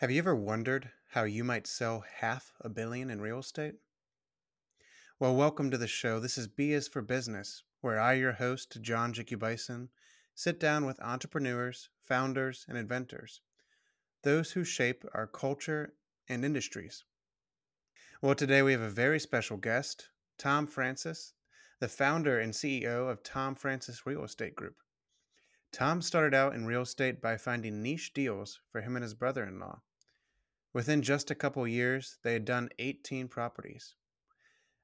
Have you ever wondered how you might sell half a billion in real estate? Well, welcome to the show. This is B is for Business, where I, your host, John Jicky Bison, sit down with entrepreneurs, founders, and inventors, those who shape our culture and industries. Well, today we have a very special guest, Tom Francis, the founder and CEO of Tom Francis Real Estate Group. Tom started out in real estate by finding niche deals for him and his brother in law. Within just a couple years, they had done 18 properties.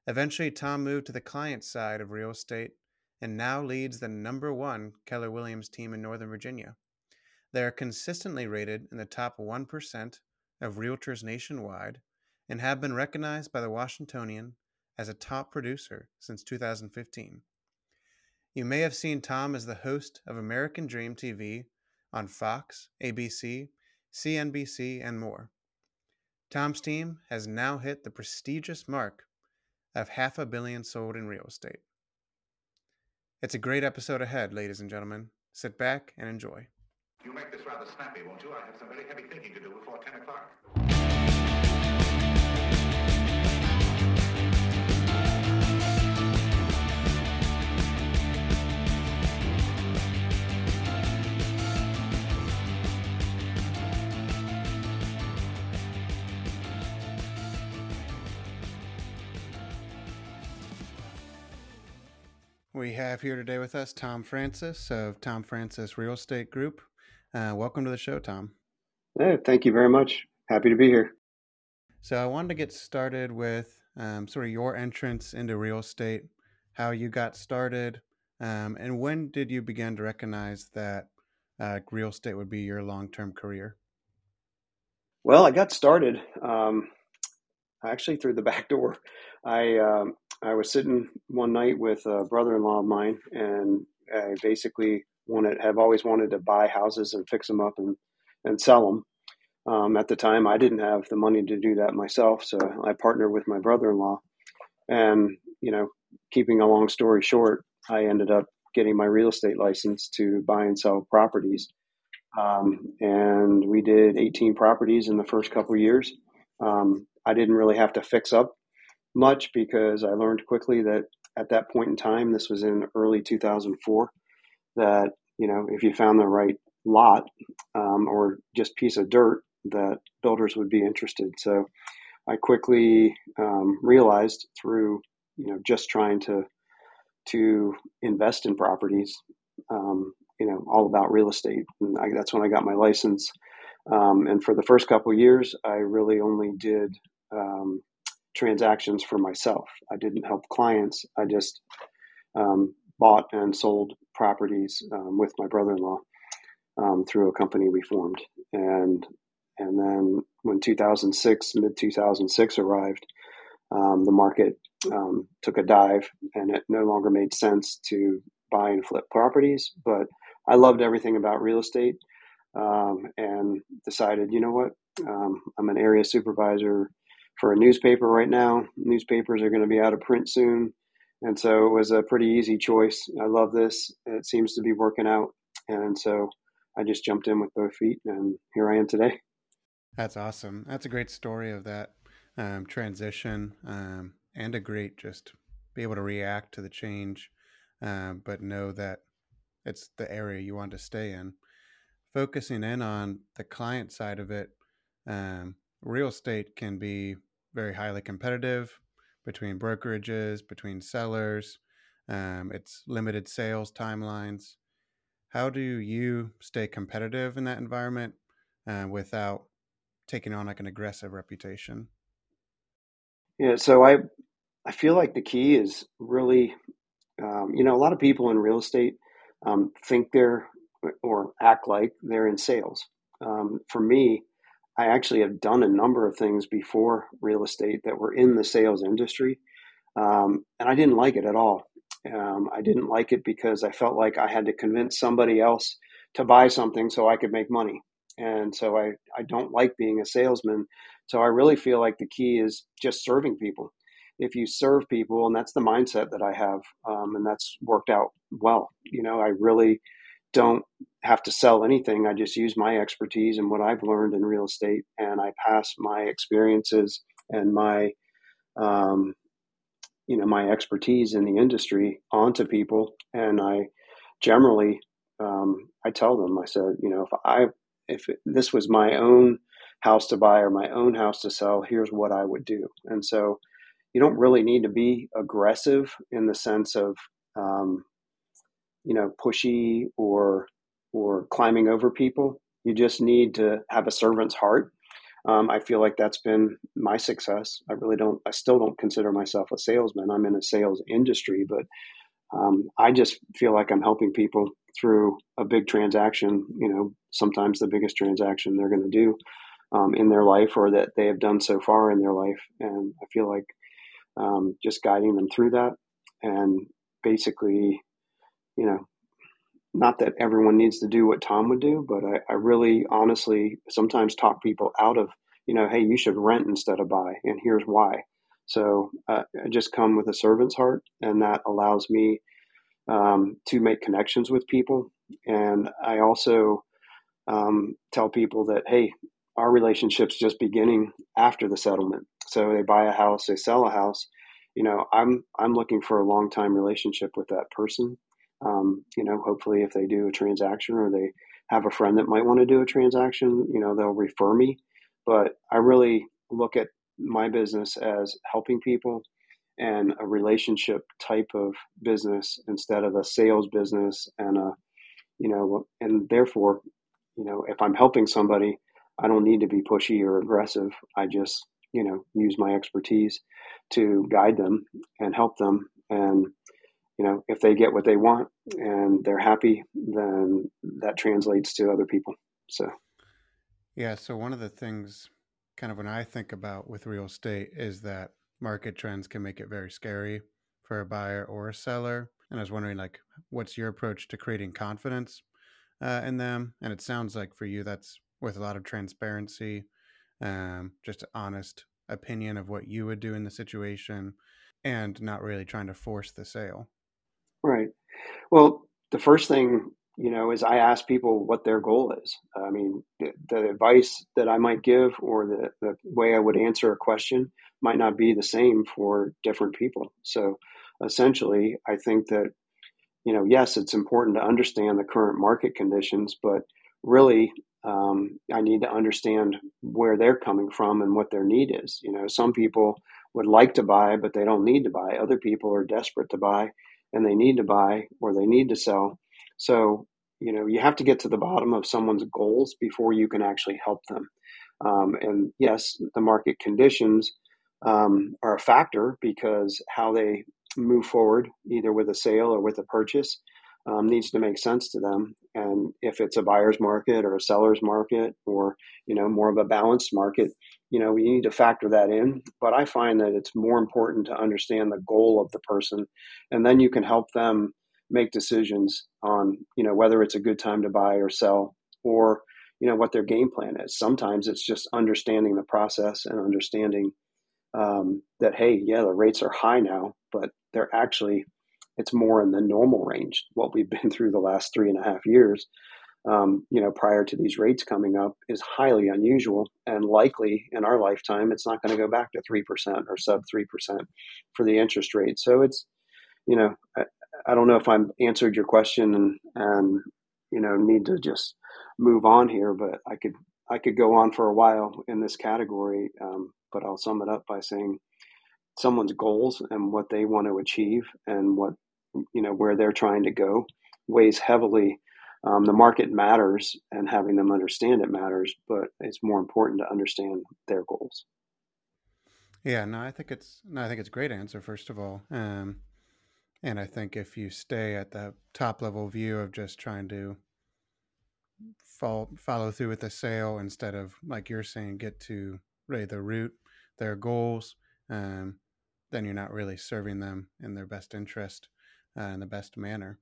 Eventually, Tom moved to the client side of real estate and now leads the number one Keller Williams team in Northern Virginia. They are consistently rated in the top 1% of realtors nationwide and have been recognized by the Washingtonian as a top producer since 2015. You may have seen Tom as the host of American Dream TV on Fox, ABC, CNBC, and more. Tom's team has now hit the prestigious mark of half a billion sold in real estate. It's a great episode ahead, ladies and gentlemen. Sit back and enjoy. You make this rather snappy, won't you? I have some very heavy thinking to do before 10 o'clock. We have here today with us Tom Francis of Tom Francis Real Estate Group. Uh, welcome to the show, Tom. Hey, thank you very much. Happy to be here. So, I wanted to get started with um, sort of your entrance into real estate, how you got started, um, and when did you begin to recognize that uh, real estate would be your long term career? Well, I got started um, actually through the back door. I um, I was sitting one night with a brother-in-law of mine, and I basically wanted have always wanted to buy houses and fix them up and and sell them. Um, at the time, I didn't have the money to do that myself, so I partnered with my brother-in-law. And you know, keeping a long story short, I ended up getting my real estate license to buy and sell properties. Um, and we did 18 properties in the first couple years. Um, I didn't really have to fix up much because I learned quickly that at that point in time, this was in early 2004, that you know if you found the right lot um, or just piece of dirt, that builders would be interested. So I quickly um, realized through you know just trying to to invest in properties, um, you know, all about real estate, and I, that's when I got my license. Um, and for the first couple years, I really only did um, transactions for myself. I didn't help clients. I just um, bought and sold properties um, with my brother-in-law um, through a company we formed. And and then when 2006, mid 2006 arrived, um, the market um, took a dive, and it no longer made sense to buy and flip properties. But I loved everything about real estate, um, and decided, you know what, I'm an area supervisor for a newspaper right now. Newspapers are going to be out of print soon. And so it was a pretty easy choice. I love this. It seems to be working out. And so I just jumped in with both feet, and here I am today. That's awesome. That's a great story of that um, transition um, and a great just be able to react to the change, um, but know that it's the area you want to stay in. Focusing in on the client side of it, um, real estate can be very highly competitive between brokerages, between sellers. Um, it's limited sales timelines. How do you stay competitive in that environment uh, without taking on like an aggressive reputation? Yeah, so I I feel like the key is really, um, you know, a lot of people in real estate um, think they're or act like they're in sales. Um, for me, I actually have done a number of things before real estate that were in the sales industry, um, and I didn't like it at all. Um, I didn't like it because I felt like I had to convince somebody else to buy something so I could make money. And so I, I don't like being a salesman. So I really feel like the key is just serving people. If you serve people, and that's the mindset that I have, um, and that's worked out well. You know, I really don't have to sell anything. I just use my expertise and what I've learned in real estate, and I pass my experiences and my, um, you know, my expertise in the industry onto people. And I generally, um, I tell them, I said, you know, if I, if this was my own house to buy or my own house to sell, here's what I would do. And so, you don't really need to be aggressive in the sense of, um, you know, pushy or or climbing over people. You just need to have a servant's heart. Um, I feel like that's been my success. I really don't. I still don't consider myself a salesman. I'm in a sales industry, but um, I just feel like I'm helping people through a big transaction. You know, sometimes the biggest transaction they're going to do um, in their life or that they have done so far in their life, and I feel like um, just guiding them through that and basically, you know, not that everyone needs to do what Tom would do, but I, I really honestly sometimes talk people out of, you know, hey, you should rent instead of buy, and here's why. So uh, I just come with a servant's heart, and that allows me um, to make connections with people. And I also um, tell people that, hey, our relationship's just beginning after the settlement. So they buy a house, they sell a house. You know, I'm I'm looking for a long time relationship with that person um, you know, hopefully, if they do a transaction or they have a friend that might want to do a transaction, you know, they'll refer me. But I really look at my business as helping people and a relationship type of business instead of a sales business and a, you know, and therefore, you know, if I'm helping somebody, I don't need to be pushy or aggressive. I just, you know, use my expertise to guide them and help them. And you know, if they get what they want and they're happy, then that translates to other people. So, yeah. So, one of the things kind of when I think about with real estate is that market trends can make it very scary for a buyer or a seller. And I was wondering, like, what's your approach to creating confidence uh, in them? And it sounds like for you, that's with a lot of transparency, um, just an honest opinion of what you would do in the situation, and not really trying to force the sale. Right. Well, the first thing, you know, is I ask people what their goal is. I mean, the, the advice that I might give or the, the way I would answer a question might not be the same for different people. So essentially, I think that, you know, yes, it's important to understand the current market conditions, but really, um, I need to understand where they're coming from and what their need is. You know, some people would like to buy, but they don't need to buy. Other people are desperate to buy and they need to buy or they need to sell. So, you know, you have to get to the bottom of someone's goals before you can actually help them. Um, and yes, the market conditions um, are a factor because how they move forward, either with a sale or with a purchase, um, needs to make sense to them. And if it's a buyer's market or a seller's market or you know more of a balanced market, you know we need to factor that in. But I find that it's more important to understand the goal of the person, and then you can help them make decisions on you know whether it's a good time to buy or sell or you know what their game plan is. Sometimes it's just understanding the process and understanding um, that hey, yeah, the rates are high now, but they're actually it's more in the normal range. What we've been through the last three and a half years, um, you know, prior to these rates coming up, is highly unusual and likely in our lifetime, it's not going to go back to three percent or sub three percent for the interest rate. So it's, you know, I, I don't know if I've answered your question and and you know need to just move on here, but I could I could go on for a while in this category, um, but I'll sum it up by saying someone's goals and what they want to achieve and what you know where they're trying to go weighs heavily um, the market matters and having them understand it matters but it's more important to understand their goals. Yeah no i think it's no i think it's a great answer first of all. Um, and i think if you stay at the top level view of just trying to follow, follow through with the sale instead of like you're saying get to really the root their goals um, then you're not really serving them in their best interest uh, in the best manner.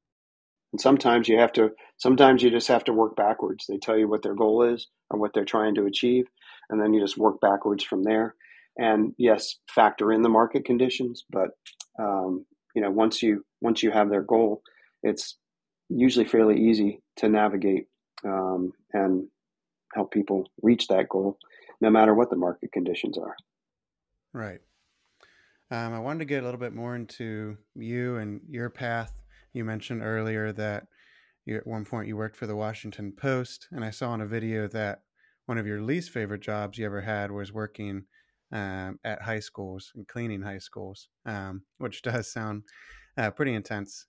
And sometimes you have to, sometimes you just have to work backwards. They tell you what their goal is or what they're trying to achieve, and then you just work backwards from there. And yes, factor in the market conditions, but um, you know, once you once you have their goal, it's usually fairly easy to navigate um, and help people reach that goal, no matter what the market conditions are. Right. Um, I wanted to get a little bit more into you and your path. You mentioned earlier that you, at one point you worked for the Washington Post, and I saw in a video that one of your least favorite jobs you ever had was working um, at high schools and cleaning high schools, um, which does sound uh, pretty intense.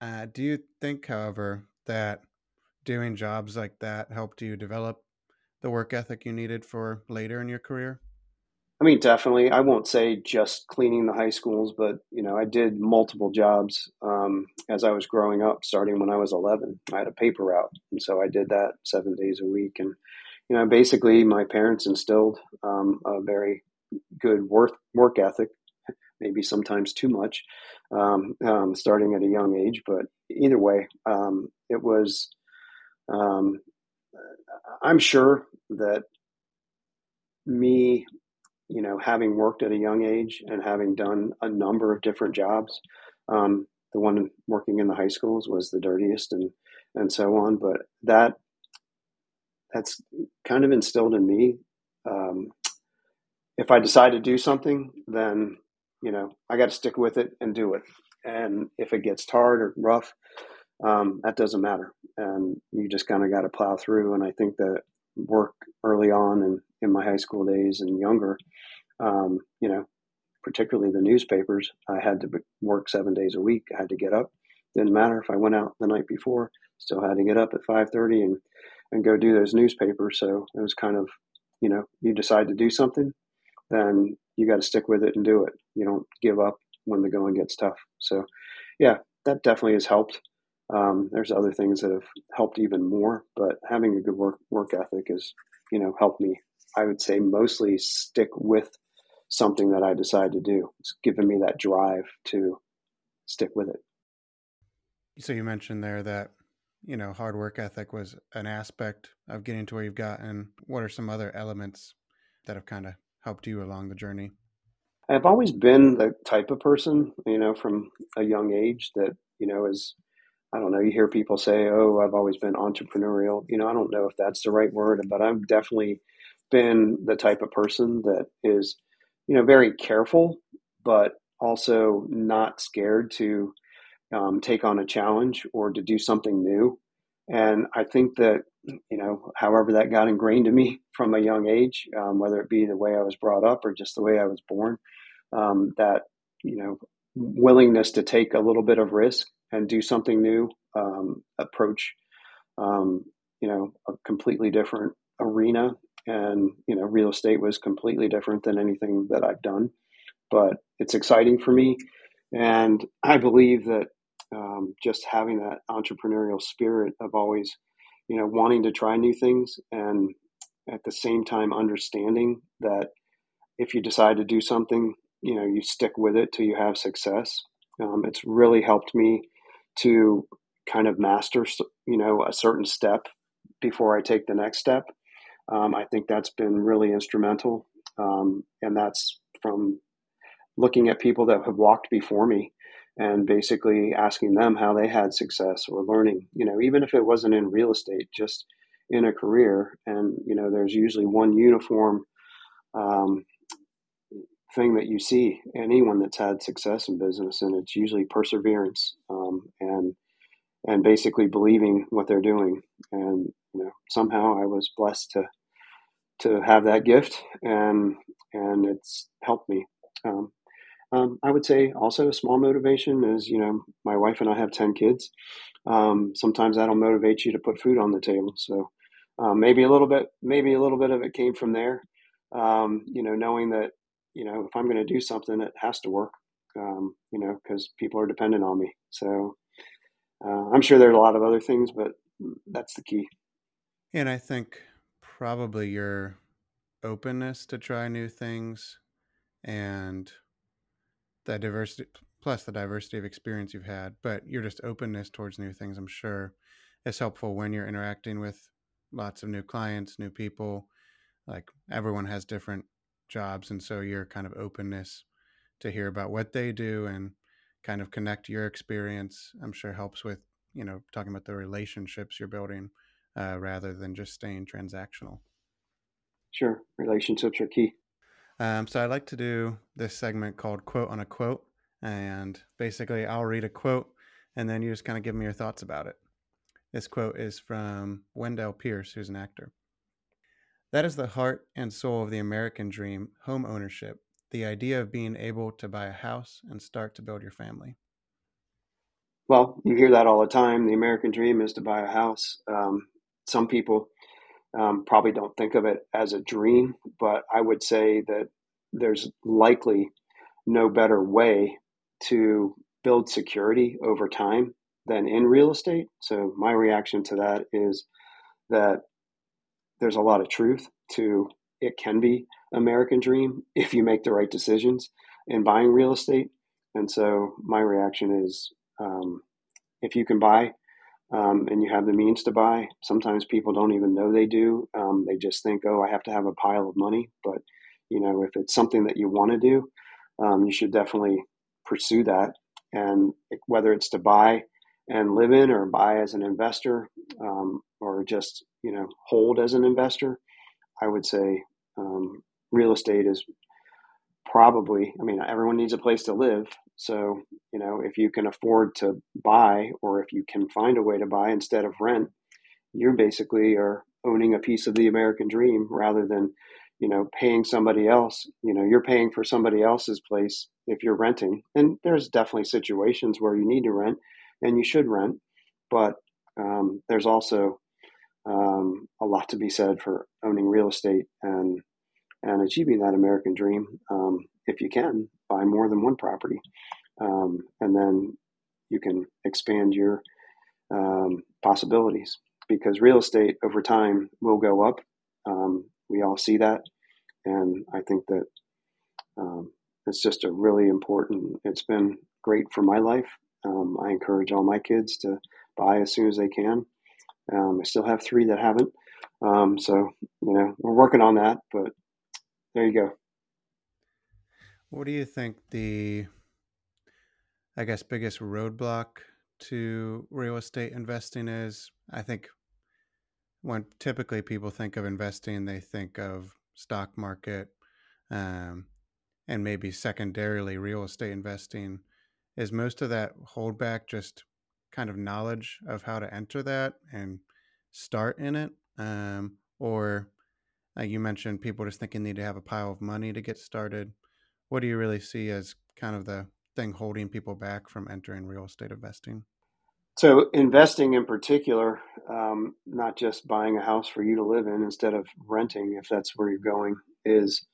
Uh, do you think, however, that doing jobs like that helped you develop the work ethic you needed for later in your career? I mean, definitely. I won't say just cleaning the high schools, but you know, I did multiple jobs um, as I was growing up. Starting when I was 11, I had a paper route, and so I did that seven days a week. And you know, basically, my parents instilled um, a very good work work ethic, maybe sometimes too much, um, um starting at a young age. But either way, um, it was. Um, I'm sure that me you know, having worked at a young age and having done a number of different jobs, um, the one working in the high schools was the dirtiest and and so on. But that that's kind of instilled in me. Um, if I decide to do something, then you know I got to stick with it and do it. And if it gets hard or rough, um, that doesn't matter. And you just kind of got to plow through. And I think that work early on and in my high school days and younger um, you know, particularly the newspapers, I had to work seven days a week. I had to get up. Didn't matter if I went out the night before. Still had to get up at five thirty and and go do those newspapers. So it was kind of, you know, you decide to do something, then you got to stick with it and do it. You don't give up when the going gets tough. So, yeah, that definitely has helped. Um, there's other things that have helped even more, but having a good work work ethic has, you know, helped me. I would say mostly stick with something that I decide to do. It's given me that drive to stick with it. So you mentioned there that you know hard work ethic was an aspect of getting to where you've gotten. What are some other elements that have kind of helped you along the journey? I've always been the type of person, you know, from a young age that you know is I don't know. You hear people say, "Oh, I've always been entrepreneurial." You know, I don't know if that's the right word, but I've definitely been the type of person that is you know, very careful, but also not scared to um, take on a challenge or to do something new. And I think that, you know, however that got ingrained in me from a young age, um, whether it be the way I was brought up or just the way I was born, um, that, you know, willingness to take a little bit of risk and do something new, um, approach, um, you know, a completely different arena and you know real estate was completely different than anything that I've done, but it's exciting for me, and I believe that um, just having that entrepreneurial spirit of always, you know, wanting to try new things and at the same time understanding that if you decide to do something, you know, you stick with it till you have success. Um, it's really helped me to kind of master, you know, a certain step before I take the next step um, I think that's been really instrumental. Um, and that's from looking at people that have walked before me and basically asking them how they had success or learning, you know, even if it wasn't in real estate, just in a career. And, you know, there's usually one uniform um, thing that you see anyone that's had success in business, and it's usually perseverance um, and and basically believing what they're doing. And you know, somehow I was blessed to to have that gift, and and it's helped me. Um, um, I would say also a small motivation is you know my wife and I have ten kids. Um, sometimes that'll motivate you to put food on the table. So um, maybe a little bit, maybe a little bit of it came from there. Um, you know, knowing that you know if I'm going to do something, it has to work. Um, you know, because people are dependent on me. So uh, I'm sure there's a lot of other things, but that's the key. And I think probably your openness to try new things and the diversity plus the diversity of experience you've had but your just openness towards new things i'm sure is helpful when you're interacting with lots of new clients new people like everyone has different jobs and so your kind of openness to hear about what they do and kind of connect your experience i'm sure helps with you know, talking about the relationships you're building uh, rather than just staying transactional. Sure, relationships are key. Um, so I like to do this segment called "Quote on a Quote," and basically I'll read a quote, and then you just kind of give me your thoughts about it. This quote is from Wendell Pierce, who's an actor. That is the heart and soul of the American dream home ownership, the idea of being able to buy a house and start to build your family. Well, you hear that all the time. The American dream is to buy a house. Um, some people um, probably don't think of it as a dream, but I would say that there's likely no better way to build security over time than in real estate. So my reaction to that is that there's a lot of truth to it can be American dream if you make the right decisions in buying real estate. And so my reaction is um, if you can buy um, and you have the means to buy, sometimes people don't even know they do. Um, they just think, oh, I have to have a pile of money. But, you know, if it's something that you want to do, um, you should definitely pursue that. And whether it's to buy and live in or buy as an investor um, or just you know hold as an investor i would say um, real estate is probably i mean everyone needs a place to live. So you know if you can afford to buy or if you can find a way to buy instead of rent you basically are owning a piece of the american dream rather than you know paying somebody else. You know you're paying for somebody else's place if you're renting. And there's definitely situations where you need to rent and you should rent. But um, there's also um, a lot to be said for owning real estate and and achieving that American dream. Um, if you can buy more than one property, um, and then you can expand your um, possibilities because real estate over time will go up. We all see that, and I think that it's just a really important. It's been great for my life um, I encourage all my kids to buy as soon as they can. Um, I still have three that haven't. Um, so, you know, we're working on that, but there you go. What do you think the, I guess, biggest roadblock to real estate investing is? I think when typically people think of investing, they think of stock market um, and maybe secondarily real estate investing is most of that holdback just kind of knowledge of how to enter that and start in it um, or like you mentioned people just thinking they need to have a pile of money to get started. What do you really see as kind of the thing holding people back from entering real estate investing? So investing in particular um, not just buying a house for you to live in instead of renting if that's where you're going is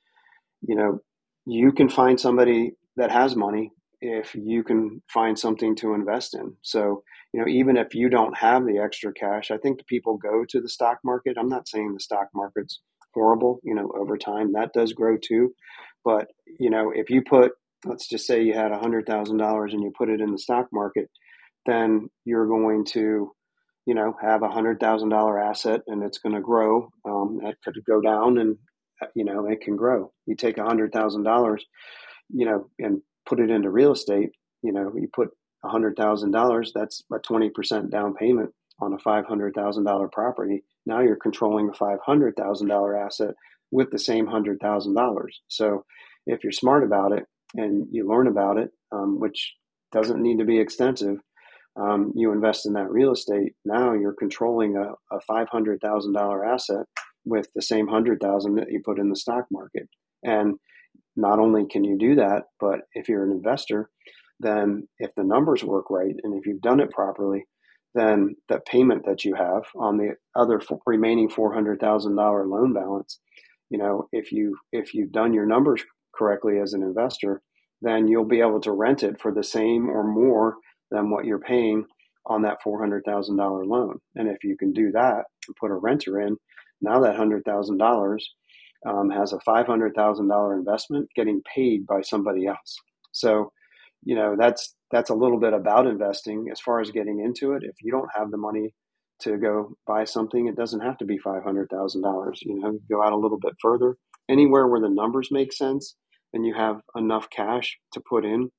you know you can find somebody that has money if you can find something to invest in. So, you know, even if you don't have the extra cash, I think the people go to the stock market. I'm not saying the stock market's horrible, you know, over time that does grow too. But, you know, if you put, let's just say you had $100,000 and you put it in the stock market, then you're going to, you know, have a $100,000 asset and it's going to grow. Um, that could go down and, you know, it can grow. You take a $100,000, you know, and put it into real estate, you know, you put $100,000, that's a 20% down payment on a $500,000 property. Now you're controlling a $500,000 asset with the same $100,000. So if you're smart about it and you learn about it, um, which doesn't need to be extensive, um, you invest in that real estate. Now you're controlling a, a $500,000 asset with the same 100,000 that you put in the stock market. And not only can you do that, but if you're an investor, then if the numbers work right and if you've done it properly, then the payment that you have on the other remaining four hundred thousand dollar loan balance, you know, if you if you've done your numbers correctly as an investor, then you'll be able to rent it for the same or more than what you're paying on that four hundred thousand dollar loan. And if you can do that and put a renter in, now that hundred thousand dollars um, has a $500,000 investment getting paid by somebody else. So, you know, that's that's a little bit about investing as far as getting into it. If you don't have the money to go buy something, it doesn't have to be $500,000. You know, go out a little bit further. Anywhere where the numbers make sense and you have enough cash to put in.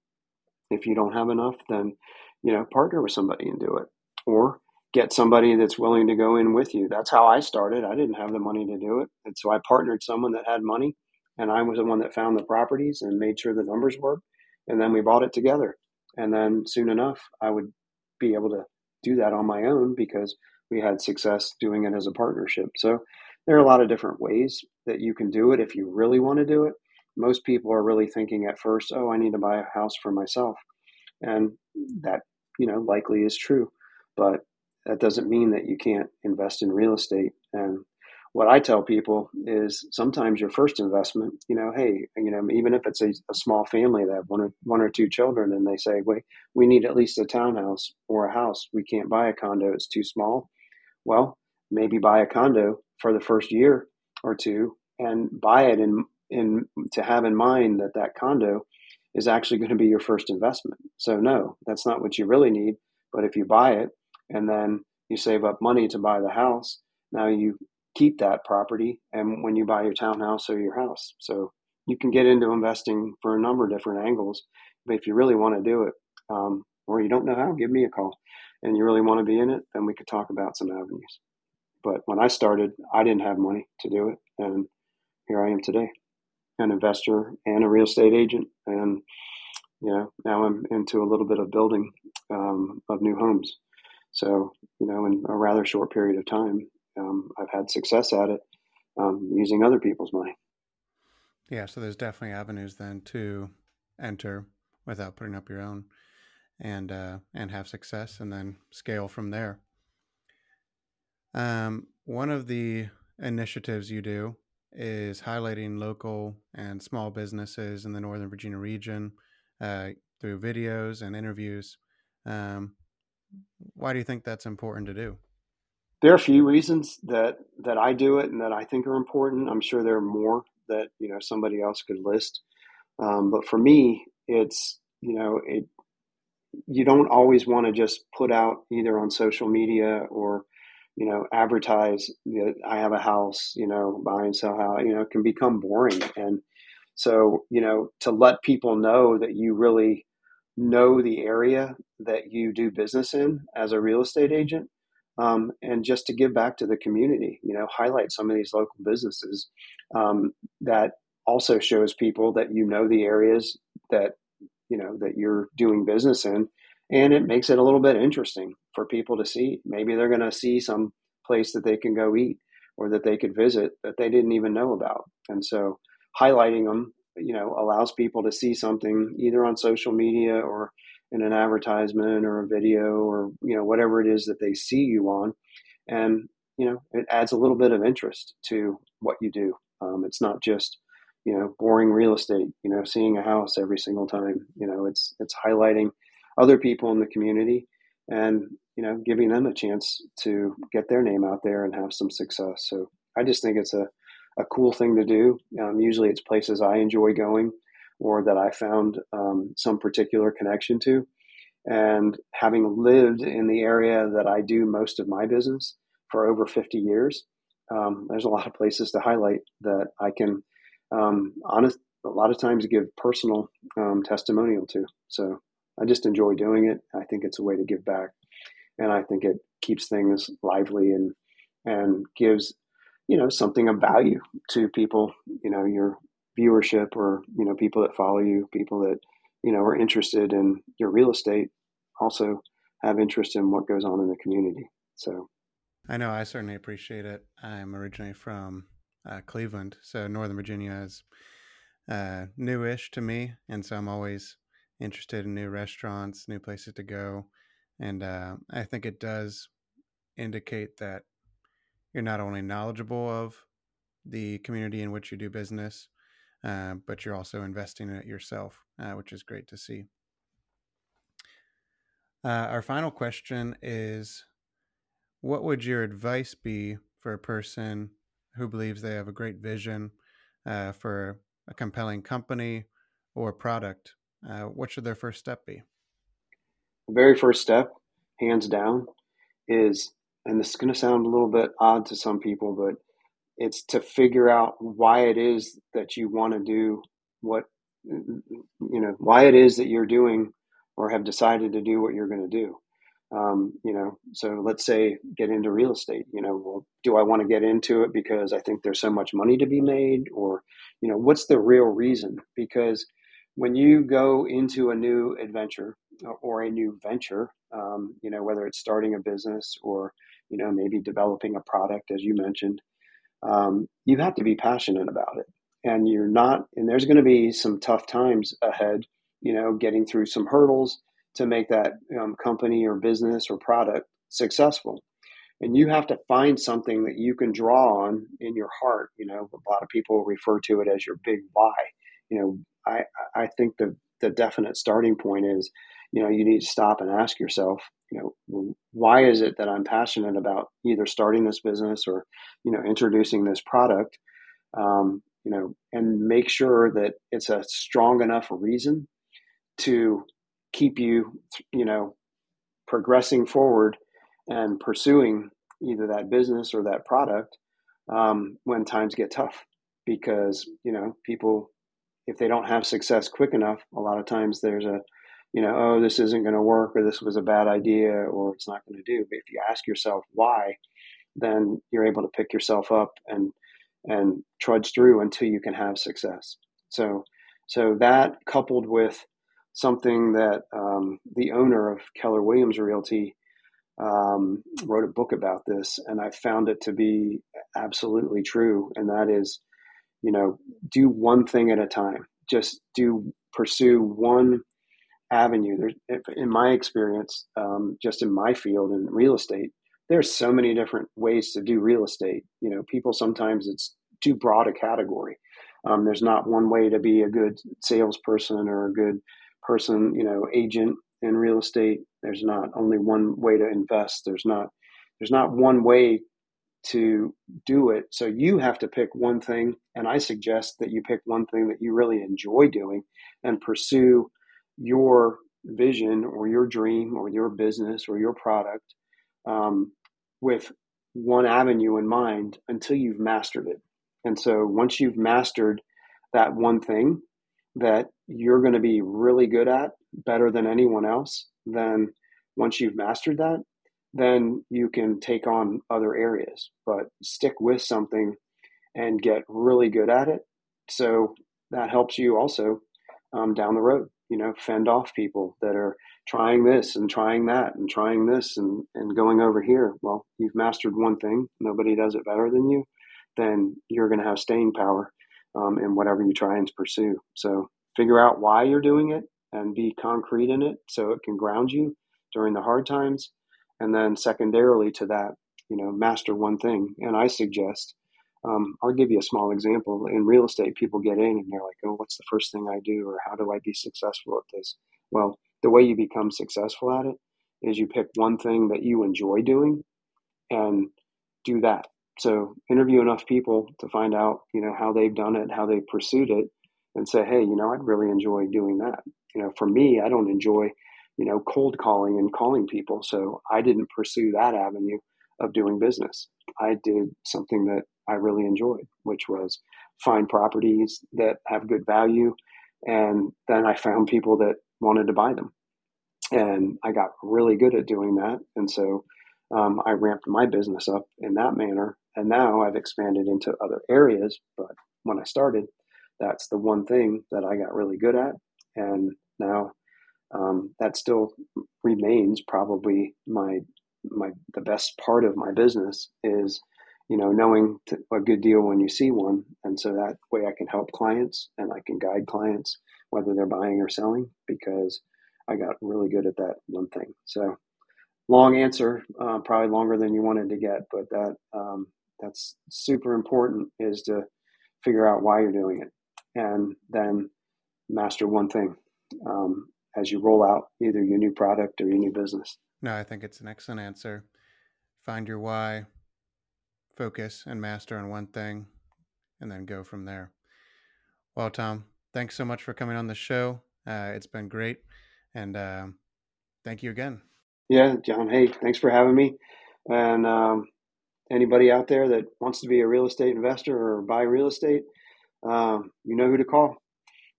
If you don't have enough, then, you know, partner with somebody and do it. or get somebody that's willing to go in with you. That's how I started. I didn't have the money to do it. And so I partnered someone that had money and I was the one that found the properties and made sure the numbers worked. And then we bought it together. And then soon enough, I would be able to do that on my own because we had success doing it as a partnership. So there are a lot of different ways that you can do it if you really want to do it. Most people are really thinking at first, oh, I need to buy a house for myself. And that, you know, likely is true. But that doesn't mean that you can't invest in real estate. And what I tell people is sometimes your first investment, you know, hey, you know, even if it's a, a, small family that have one or one or two children, and they say, wait, we need at least a townhouse or a house. We can't buy a condo; it's too small. Well, maybe buy a condo for the first year or two, and buy it in in to have in mind that that condo is actually going to be your first investment. So no, that's not what you really need. But if you buy it and then you save up money to buy the house, now you keep that property and when you buy your townhouse or your house. So you can get into investing for a number of different angles. But if you really want to do it, um, or you don't know how, give me a call. And you really want to be in it, then we could talk about some avenues. But when I started, I didn't have money to do it. And here I am today, an investor and a real estate agent. And, you know, now I'm into a little bit of building um, of new homes. So, you know, in a rather short period of time, um, I've had success at it um, using other people's money. Yeah, so there's definitely avenues then to enter without putting up your own, and uh, and have success, and then scale from there. Um, one of the initiatives you do is highlighting local and small businesses in the Northern Virginia region uh, through videos and interviews. Um, why do you think that's important to do? there are a few reasons that that I do it and that I think are important. I'm sure there are more that you know somebody else could list, um, but for me, it's you know it. You don't always want to just put out either on social media or you know advertise that I have a house, you know, buy and sell house. You know, it can become boring, and so you know to let people know that you really know the area that you do business in as a real estate agent um, and just to give back to the community, you know, highlight some of these local businesses um, that also shows people that you know the areas that you know that you're doing business in, and it makes it a little bit interesting for people to see. Maybe they're going to see some place that they can go eat or that they could visit that they didn't even know about, and so highlighting them, you know, allows people to see something either on social media or in an advertisement or a video or you know whatever it is that they see you on. And you know it adds a little bit of interest to what you do. Um, it's not just you know boring real estate you know seeing a house every single time. You know it's it's highlighting other people in the community and you know giving them a chance to get their name out there and have some success. So i just think it's a, a cool thing to do. Um, usually it's places i enjoy going or that I found um, some particular connection to. And having lived in the area that I do most of my business for over 50 years, um, there's a lot of places to highlight that I can, um, honest, a lot of times give personal um, testimonial to. So I just enjoy doing it. I think it's a way to give back, and I think it keeps things lively and and gives you know something of value to people. You know, you're viewership or you know people that follow you people that you know are interested in your real estate also have interest in what goes on in the community. So i know i certainly appreciate it. I'm originally from uh, cleveland so northern virginia is uh, newish to me and so i'm always interested in new restaurants new places to go and uh, i think it does indicate that you're not only knowledgeable of the community in which you do business uh, but you're also investing in it yourself, uh, which is great to see. Uh, our final question is What would your advice be for a person who believes they have a great vision uh, for a compelling company or product? What should their first step be? The very first step, hands down, is, and this is going to sound a little bit odd to some people, but it's to figure out why it is that you want to do what you know why it is that you're doing or have decided to do what you're going to do Um, you know, so let's say get into real estate. You know, well, do I want to get into it because I think there's so much money to be made, or you know, what's the real reason? Because when you go into a new adventure or a new venture, um, you know, whether it's starting a business or you know maybe developing a product, as you mentioned, um, you have to be passionate about it, and you're not. And there's going to be some tough times ahead. You know, getting through some hurdles to make that um, company or business or product successful. And you have to find something that you can draw on in your heart. You know, a lot of people refer to it as your big why. You know, I, I think the, the definite starting point is, you know, you need to stop and ask yourself, you know, why is it that I'm passionate about either starting this business or, you know, introducing this product? Um, you know, and make sure that it's a strong enough reason to keep you, you know, progressing forward and pursuing either that business or that product um, when times get tough. Because you know, people, if they don't have success quick enough, a lot of times there's a, you know, oh, this isn't going to work, or this was a bad idea, or it's not going to do. But if you ask yourself why, then you're able to pick yourself up and and trudge through until you can have success. So, so that coupled with something that um, the owner of Keller Williams Realty um, wrote a book about this, and I found it to be absolutely true. And that is, you know, do one thing at a time. Just do pursue one avenue. There's, in my experience, um, just in my field in real estate, there's so many different ways to do real estate. You know, people sometimes it's too broad a category. Um, there's not one way to be a good salesperson or a good person, you know, agent in real estate. There's not only one way to invest. There's not there's not one way to do it. So you have to pick one thing, and I suggest that you pick one thing that you really enjoy doing and pursue your vision or your dream or your business or your product um, with one avenue in mind until you've mastered it. And so once you've mastered that one thing, that you're going to be really good at better than anyone else, then once you've mastered that, then you can take on other areas. But stick with something and get really good at it. So that helps you also um, down the road. You know, fend off people that are trying this and trying that and trying this and, and going over here. Well, you've mastered one thing, nobody does it better than you, then you're going to have staying power um, in whatever you try and pursue. So figure out why you're doing it and be concrete in it so it can ground you during the hard times. And then secondarily to that, you know, master one thing. And I suggest, um, I'll give you a small example. In real estate, people get in and they're like, oh, what's the first thing I do? Or how do I be successful at this? Well, the way you become successful at it is you pick one thing that you enjoy doing and do that so interview enough people to find out, you know, how they've done it, how they pursued it, and say, hey, you know, I'd really enjoy doing that. You know, for me, I don't enjoy, you know, cold calling and calling people. So I didn't pursue that avenue of doing business. I did something that I really enjoyed, which was find properties that have good value. And then I found people that wanted to buy them. And I got really good at doing that. And so um, I ramped my business up in that manner. And now I've expanded into other areas. But when I started, that's the one thing that I got really good at. And now um, that still remains probably my my the best part of my business is you know knowing a good deal when you see one and so that way i can help clients and i can guide clients whether they're buying or selling because i got really good at that one thing so long answer, uh, probably longer than you wanted to get, but that um, that's super important is to figure out why you're doing it and then master one thing um, as you roll out either your new product or your new business. No, I think it's an excellent answer. Find your why, focus and master on one thing, and then go from there. Well, Tom, thanks so much for coming on the show. Uh, it's been great. And uh, thank you again. Yeah, John. Hey, thanks for having me. And um, anybody out there that wants to be a real estate investor or buy real estate, um, you know who to call.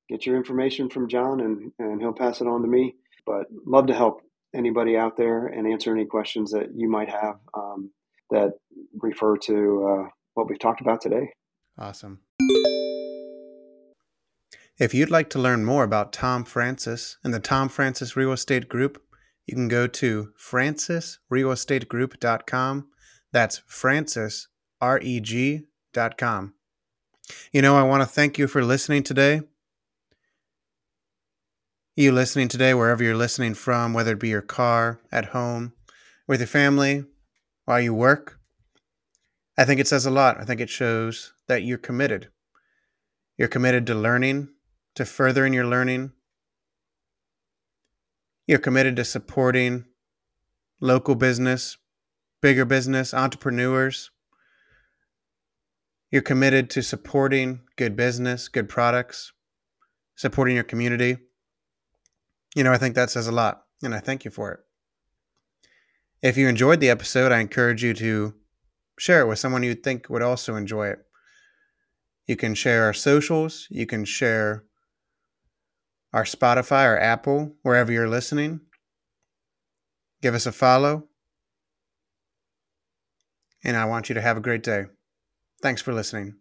Get your information from John, and and he'll pass it on to me. But love to help anybody out there and answer any questions that you might have um, that refer to uh, what we've talked about today. Awesome. If you'd like to learn more about Tom Francis and the Tom Francis Real Estate Group, you can go to francisrealestategroup.com. That's Francis, R E G.com. You know, I want to thank you for listening today. You listening today, wherever you're listening from, whether it be your car, at home, with your family, while you work. I think it says a lot. I think it shows that you're committed. You're committed to learning, to furthering your learning. You're committed to supporting local business, bigger business, entrepreneurs. You're committed to supporting good business, good products, supporting your community. You know, I think that says a lot, and I thank you for it. If you enjoyed the episode, I encourage you to share it with someone you think would also enjoy it. You can share our socials, you can share our Spotify or Apple, wherever you're listening. Give us a follow. And I want you to have a great day. Thanks for listening.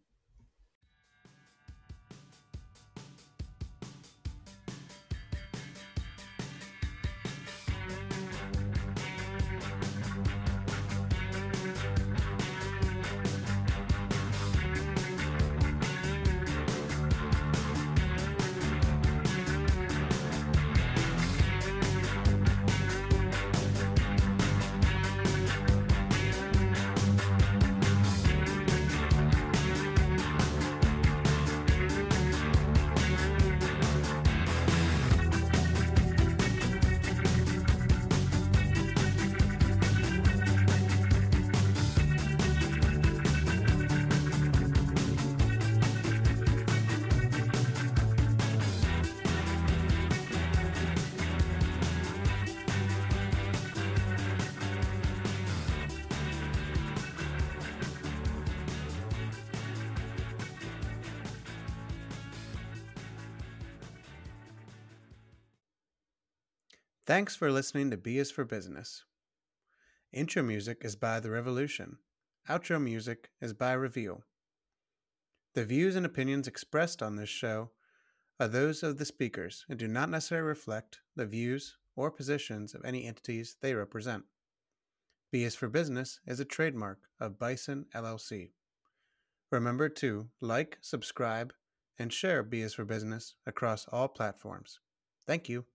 Thanks for listening to B is for Business. Intro music is by The Revolution. Outro music is by Reveal. The views and opinions expressed on this show are those of the speakers and do not necessarily reflect the views or positions of any entities they represent. B is for Business is a trademark of Bison LLC. Remember to like, subscribe, and share B is for Business across all platforms. Thank you.